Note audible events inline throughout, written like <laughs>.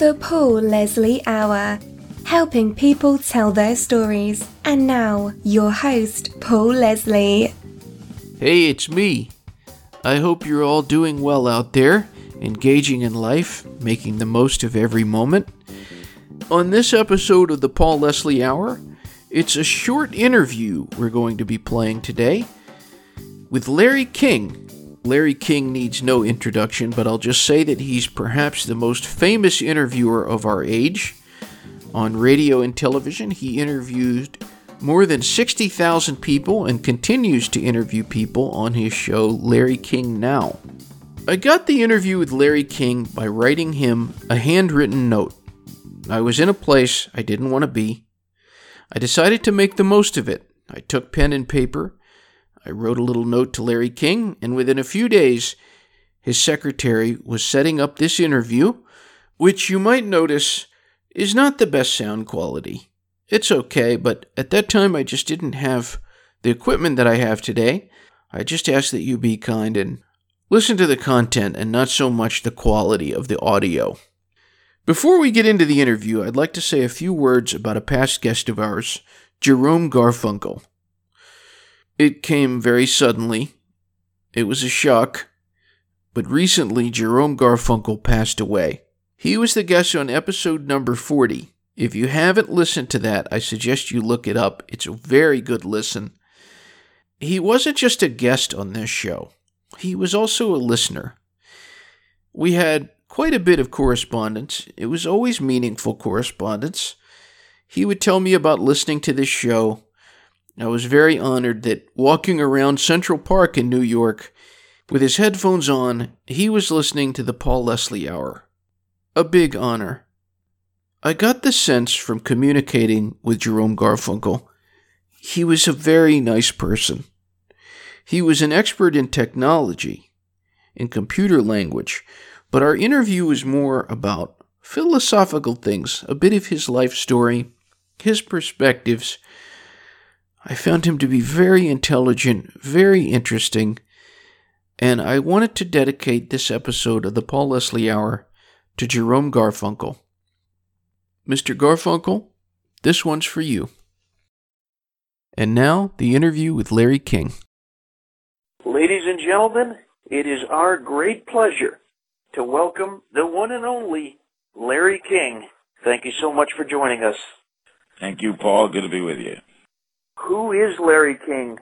The Paul Leslie Hour, helping people tell their stories. And now, your host, Paul Leslie. Hey, it's me. I hope you're all doing well out there, engaging in life, making the most of every moment. On this episode of the Paul Leslie Hour, it's a short interview we're going to be playing today with Larry King. Larry King needs no introduction, but I'll just say that he's perhaps the most famous interviewer of our age. On radio and television, he interviewed more than 60,000 people and continues to interview people on his show Larry King Now. I got the interview with Larry King by writing him a handwritten note. I was in a place I didn't want to be. I decided to make the most of it. I took pen and paper I wrote a little note to Larry King, and within a few days, his secretary was setting up this interview, which you might notice is not the best sound quality. It's okay, but at that time I just didn't have the equipment that I have today. I just ask that you be kind and listen to the content and not so much the quality of the audio. Before we get into the interview, I'd like to say a few words about a past guest of ours, Jerome Garfunkel. It came very suddenly. It was a shock. But recently, Jerome Garfunkel passed away. He was the guest on episode number 40. If you haven't listened to that, I suggest you look it up. It's a very good listen. He wasn't just a guest on this show, he was also a listener. We had quite a bit of correspondence. It was always meaningful correspondence. He would tell me about listening to this show I was very honored that walking around Central Park in New York with his headphones on, he was listening to the Paul Leslie Hour. A big honor. I got the sense from communicating with Jerome Garfunkel he was a very nice person. He was an expert in technology, in computer language, but our interview was more about philosophical things, a bit of his life story, his perspectives, I found him to be very intelligent, very interesting, and I wanted to dedicate this episode of the Paul Leslie Hour to Jerome Garfunkel. Mr. Garfunkel, this one's for you. And now, the interview with Larry King. Ladies and gentlemen, it is our great pleasure to welcome the one and only Larry King. Thank you so much for joining us. Thank you, Paul. Good to be with you. Who is Larry King?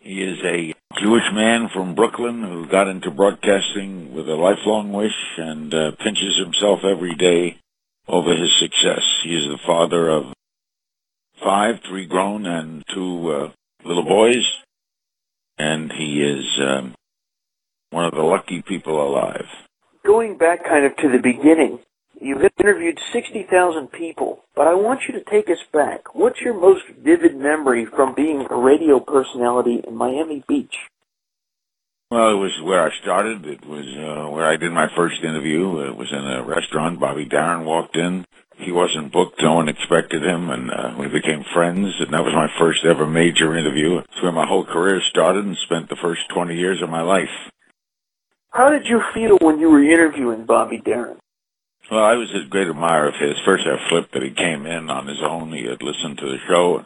He is a Jewish man from Brooklyn who got into broadcasting with a lifelong wish and uh, pinches himself every day over his success. He is the father of five, three grown and two uh, little boys, and he is um, one of the lucky people alive. Going back kind of to the beginning, You've interviewed 60,000 people, but I want you to take us back. What's your most vivid memory from being a radio personality in Miami Beach? Well, it was where I started. It was uh, where I did my first interview. It was in a restaurant. Bobby Darin walked in. He wasn't booked. No one expected him, and uh, we became friends. And that was my first ever major interview. It's where my whole career started and spent the first 20 years of my life. How did you feel when you were interviewing Bobby Darin? Well, I was a great admirer of his. First, I flipped that he came in on his own. He had listened to the show.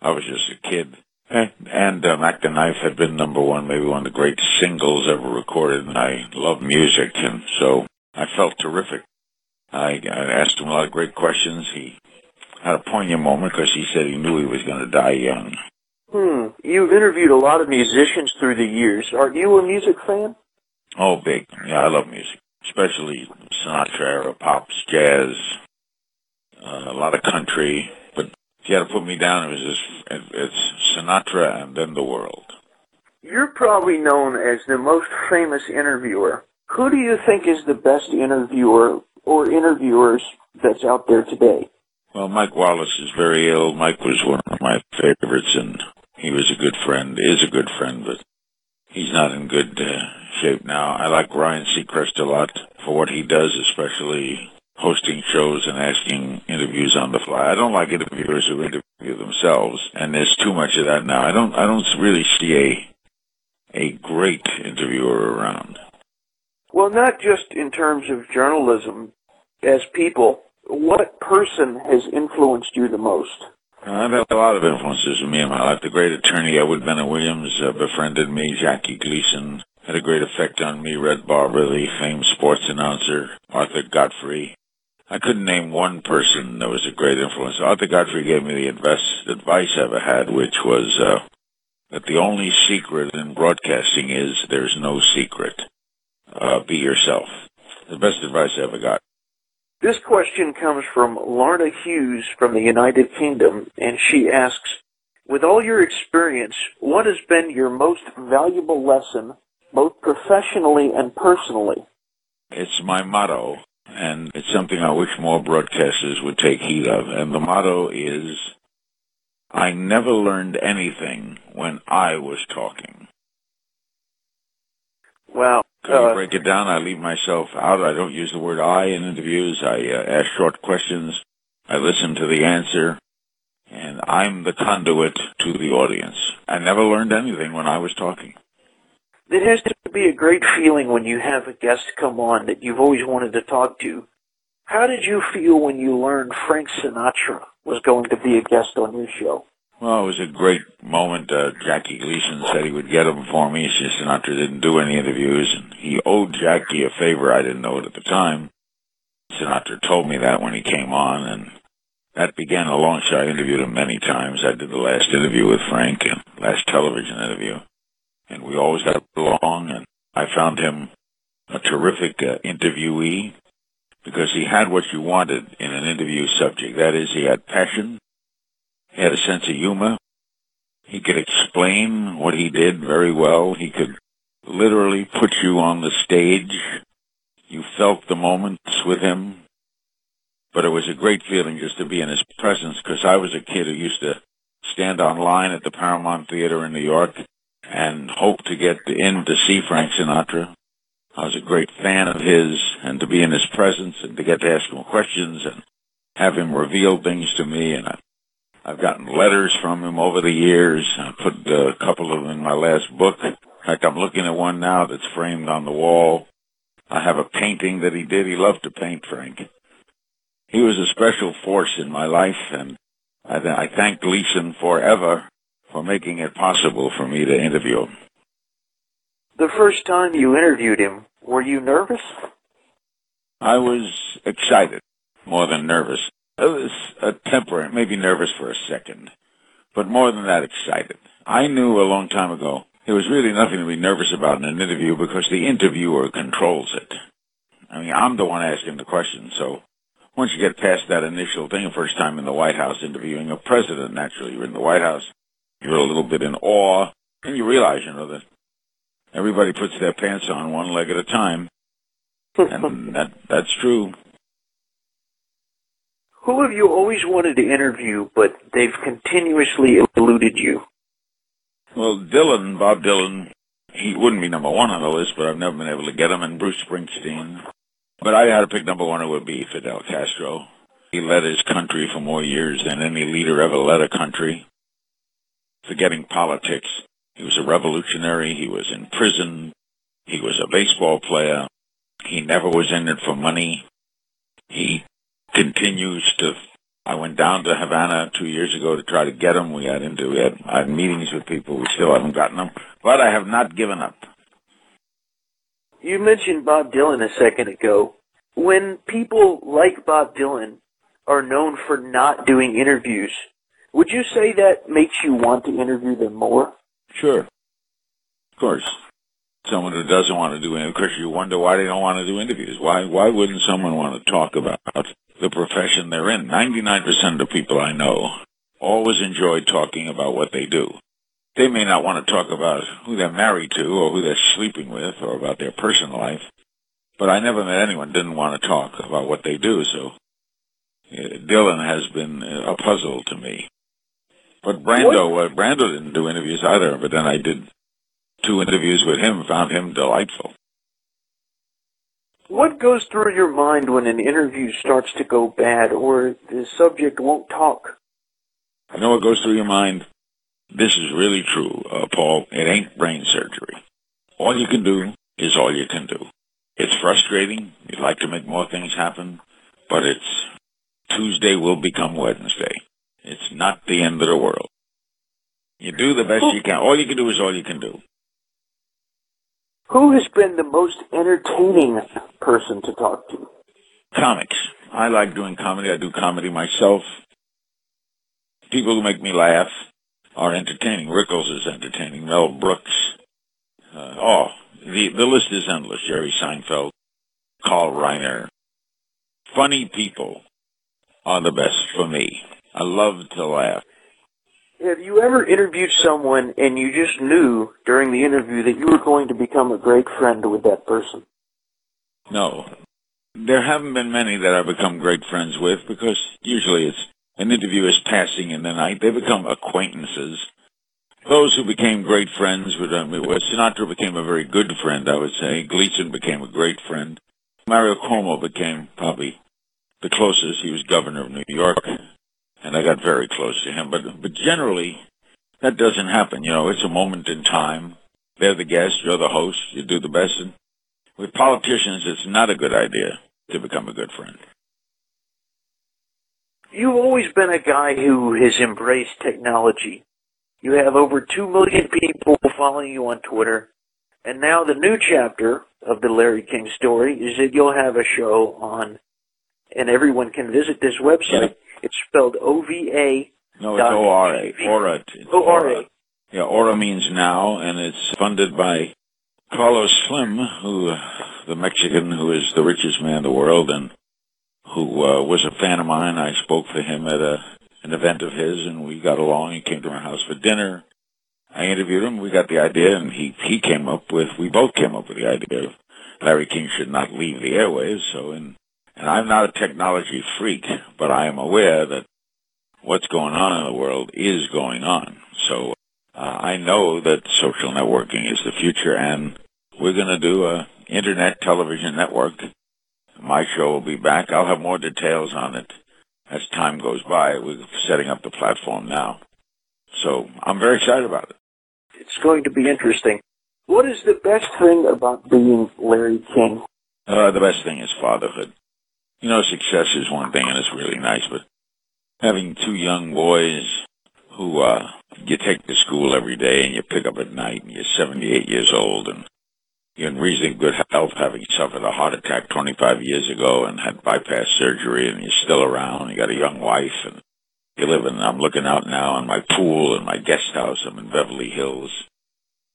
I was just a kid. And uh, Mac the Knife had been number one, maybe one of the great singles ever recorded. And I love music, and so I felt terrific. I, I asked him a lot of great questions. He had a poignant moment because he said he knew he was going to die young. Hmm. You've interviewed a lot of musicians through the years. Are you a music fan? Oh, big. Yeah, I love music especially Sinatra era, pops, jazz, uh, a lot of country. But if you had to put me down, it was just it's Sinatra and then the world. You're probably known as the most famous interviewer. Who do you think is the best interviewer or interviewers that's out there today? Well, Mike Wallace is very ill. Mike was one of my favorites, and he was a good friend, is a good friend, but he's not in good uh, shape now. I like Ryan Seacrest a lot for what he does, especially hosting shows and asking interviews on the fly. I don't like interviewers who interview themselves, and there's too much of that now. I don't I don't really see a a great interviewer around. Well, not just in terms of journalism, as people, what person has influenced you the most? I've had a lot of influences in me in my life. The great attorney Edward Bennett Williams uh, befriended me. Jackie Gleason had a great effect on me. Red Barber, the famed sports announcer. Arthur Godfrey. I couldn't name one person that was a great influence. Arthur Godfrey gave me the best advice I ever had, which was uh, that the only secret in broadcasting is there's no secret. Uh, be yourself. The best advice I ever got. This question comes from Larna Hughes from the United Kingdom, and she asks, with all your experience, what has been your most valuable lesson, both professionally and personally? It's my motto, and it's something I wish more broadcasters would take heed of. And the motto is, I never learned anything when I was talking. Well, uh, you break it down? I leave myself out. I don't use the word I in interviews. I uh, ask short questions. I listen to the answer. And I'm the conduit to the audience. I never learned anything when I was talking. It has to be a great feeling when you have a guest come on that you've always wanted to talk to. How did you feel when you learned Frank Sinatra was going to be a guest on your show? Well, it was a great moment. Uh, Jackie Gleason said he would get him for me. Just Sinatra didn't do any interviews, and he owed Jackie a favor. I didn't know it at the time. Sinatra told me that when he came on, and that began a long show. I interviewed him many times. I did the last interview with Frank, and last television interview, and we always got along. And I found him a terrific uh, interviewee because he had what you wanted in an interview subject. That is, he had passion he had a sense of humor. He could explain what he did very well. He could literally put you on the stage. You felt the moments with him. But it was a great feeling just to be in his presence because I was a kid who used to stand on line at the Paramount Theater in New York and hope to get in to see Frank Sinatra. I was a great fan of his and to be in his presence and to get to ask him questions and have him reveal things to me and I I've gotten letters from him over the years. I put a couple of them in my last book. In fact, I'm looking at one now that's framed on the wall. I have a painting that he did. He loved to paint, Frank. He was a special force in my life, and I, th- I thank Gleason forever for making it possible for me to interview him. The first time you interviewed him, were you nervous? I was excited, more than nervous. I was a temperament, maybe nervous for a second, but more than that, excited. I knew a long time ago there was really nothing to be nervous about in an interview because the interviewer controls it. I mean, I'm the one asking the question, so once you get past that initial thing, first time in the White House interviewing a president, naturally you're in the White House, you're a little bit in awe, and you realize, you know, that everybody puts their pants on one leg at a time, and <laughs> that that's true. Who have you always wanted to interview, but they've continuously eluded you? Well, Dylan, Bob Dylan, he wouldn't be number one on the list, but I've never been able to get him, and Bruce Springsteen. But I had to pick number one, it would be Fidel Castro. He led his country for more years than any leader ever led a country. Forgetting politics, he was a revolutionary, he was in prison, he was a baseball player, he never was in it for money. He continues to. I went down to Havana two years ago to try to get him. We had into we had, I had meetings with people. We still haven't gotten them, but I have not given up. You mentioned Bob Dylan a second ago. When people like Bob Dylan are known for not doing interviews, would you say that makes you want to interview them more? Sure. Of course. Someone who doesn't want to do interviews, because you wonder why they don't want to do interviews. Why, why wouldn't someone want to talk about the profession they're in. 99% of people I know always enjoy talking about what they do. They may not want to talk about who they're married to or who they're sleeping with or about their personal life, but I never met anyone didn't want to talk about what they do, so uh, Dylan has been a puzzle to me. But Brando, uh, Brando didn't do interviews either, but then I did two interviews with him, found him delightful. What goes through your mind when an interview starts to go bad or the subject won't talk? I know what goes through your mind. This is really true, uh, Paul. It ain't brain surgery. All you can do is all you can do. It's frustrating. You'd like to make more things happen, but it's Tuesday will become Wednesday. It's not the end of the world. You do the best you can. All you can do is all you can do. Who has been the most entertaining person to talk to? Comics. I like doing comedy. I do comedy myself. People who make me laugh are entertaining. Rickles is entertaining. Mel Brooks. Uh, oh, the the list is endless. Jerry Seinfeld, Carl Reiner. Funny people are the best for me. I love to laugh. Have you ever interviewed someone and you just knew during the interview that you were going to become a great friend with that person? No. There haven't been many that I've become great friends with because usually it's an interview is passing in the night. They become acquaintances. Those who became great friends with um, well, Sinatra became a very good friend, I would say. Gleason became a great friend. Mario Cuomo became probably the closest. He was governor of New York and I got very close to him. But but generally, that doesn't happen. You know, it's a moment in time. They're the guest, you're the host, you do the best. And with politicians, it's not a good idea to become a good friend. You've always been a guy who has embraced technology. You have over 2 million people following you on Twitter. And now the new chapter of the Larry King story is that you'll have a show on, and everyone can visit this website. It's spelled O V A. No, it's O R A. Ora. O R A. Yeah, Ora means now, and it's funded by Carlos Slim, who, uh, the Mexican who is the richest man in the world, and who uh, was a fan of mine. I spoke for him at a an event of his, and we got along. He came to my house for dinner. I interviewed him. We got the idea, and he he came up with. We both came up with the idea of Larry King should not leave the airways. So in and I'm not a technology freak, but I am aware that what's going on in the world is going on. So uh, I know that social networking is the future, and we're going to do a internet television network. My show will be back. I'll have more details on it as time goes by. We're setting up the platform now. So I'm very excited about it. It's going to be interesting. What is the best thing about being Larry King? Uh, the best thing is fatherhood you know, success is one thing and it's really nice, but having two young boys who uh you take to school every day and you pick up at night and you're 78 years old and you're in reasonably good health having suffered a heart attack 25 years ago and had bypass surgery and you're still around, you got a young wife and you live in, I'm looking out now on my pool and my guest house. I'm in Beverly Hills.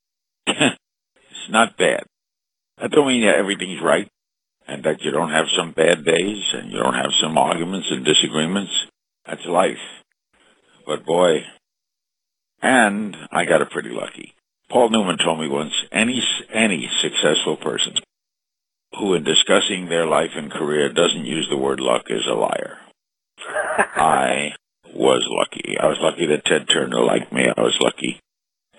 <laughs> it's not bad. I don't mean that everything's right and that you don't have some bad days and you don't have some arguments and disagreements. That's life. But boy, and I got it pretty lucky. Paul Newman told me once, any, any successful person who in discussing their life and career doesn't use the word luck is a liar. <laughs> I was lucky. I was lucky that Ted Turner liked me. I was lucky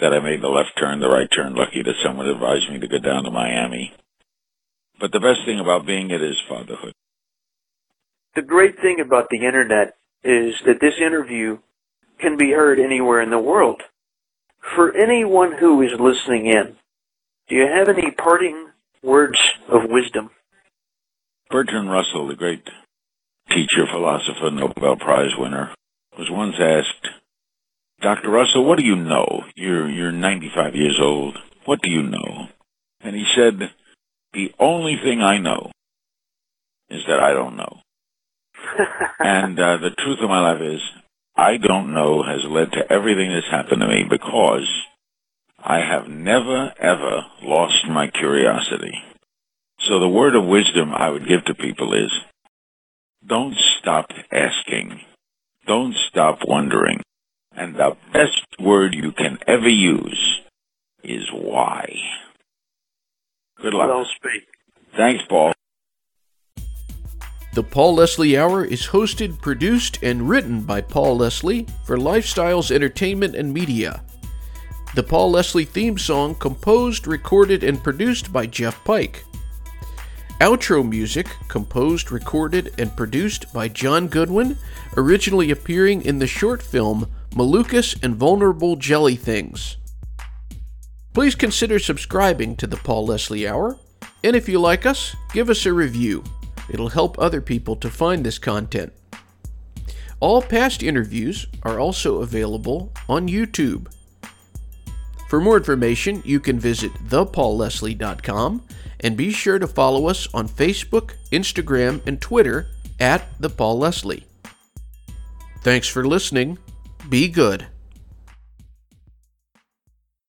that I made the left turn, the right turn, lucky that someone advised me to go down to Miami. But the best thing about being it is fatherhood. The great thing about the internet is that this interview can be heard anywhere in the world. For anyone who is listening in, do you have any parting words of wisdom? Bertrand Russell, the great teacher, philosopher, Nobel Prize winner, was once asked, Dr. Russell, what do you know? You're, you're 95 years old. What do you know? And he said, the only thing I know is that I don't know. <laughs> and uh, the truth of my life is, I don't know has led to everything that's happened to me because I have never, ever lost my curiosity. So the word of wisdom I would give to people is, don't stop asking. Don't stop wondering. And the best word you can ever use is why. Good luck. Well speak. Thanks, Paul. The Paul Leslie Hour is hosted, produced, and written by Paul Leslie for Lifestyles Entertainment and Media. The Paul Leslie theme song composed, recorded, and produced by Jeff Pike. Outro music composed, recorded, and produced by John Goodwin, originally appearing in the short film Malukas and Vulnerable Jelly Things. Please consider subscribing to the Paul Leslie Hour, and if you like us, give us a review. It'll help other people to find this content. All past interviews are also available on YouTube. For more information, you can visit thepaulleslie.com and be sure to follow us on Facebook, Instagram, and Twitter at The Paul Leslie. Thanks for listening. Be good.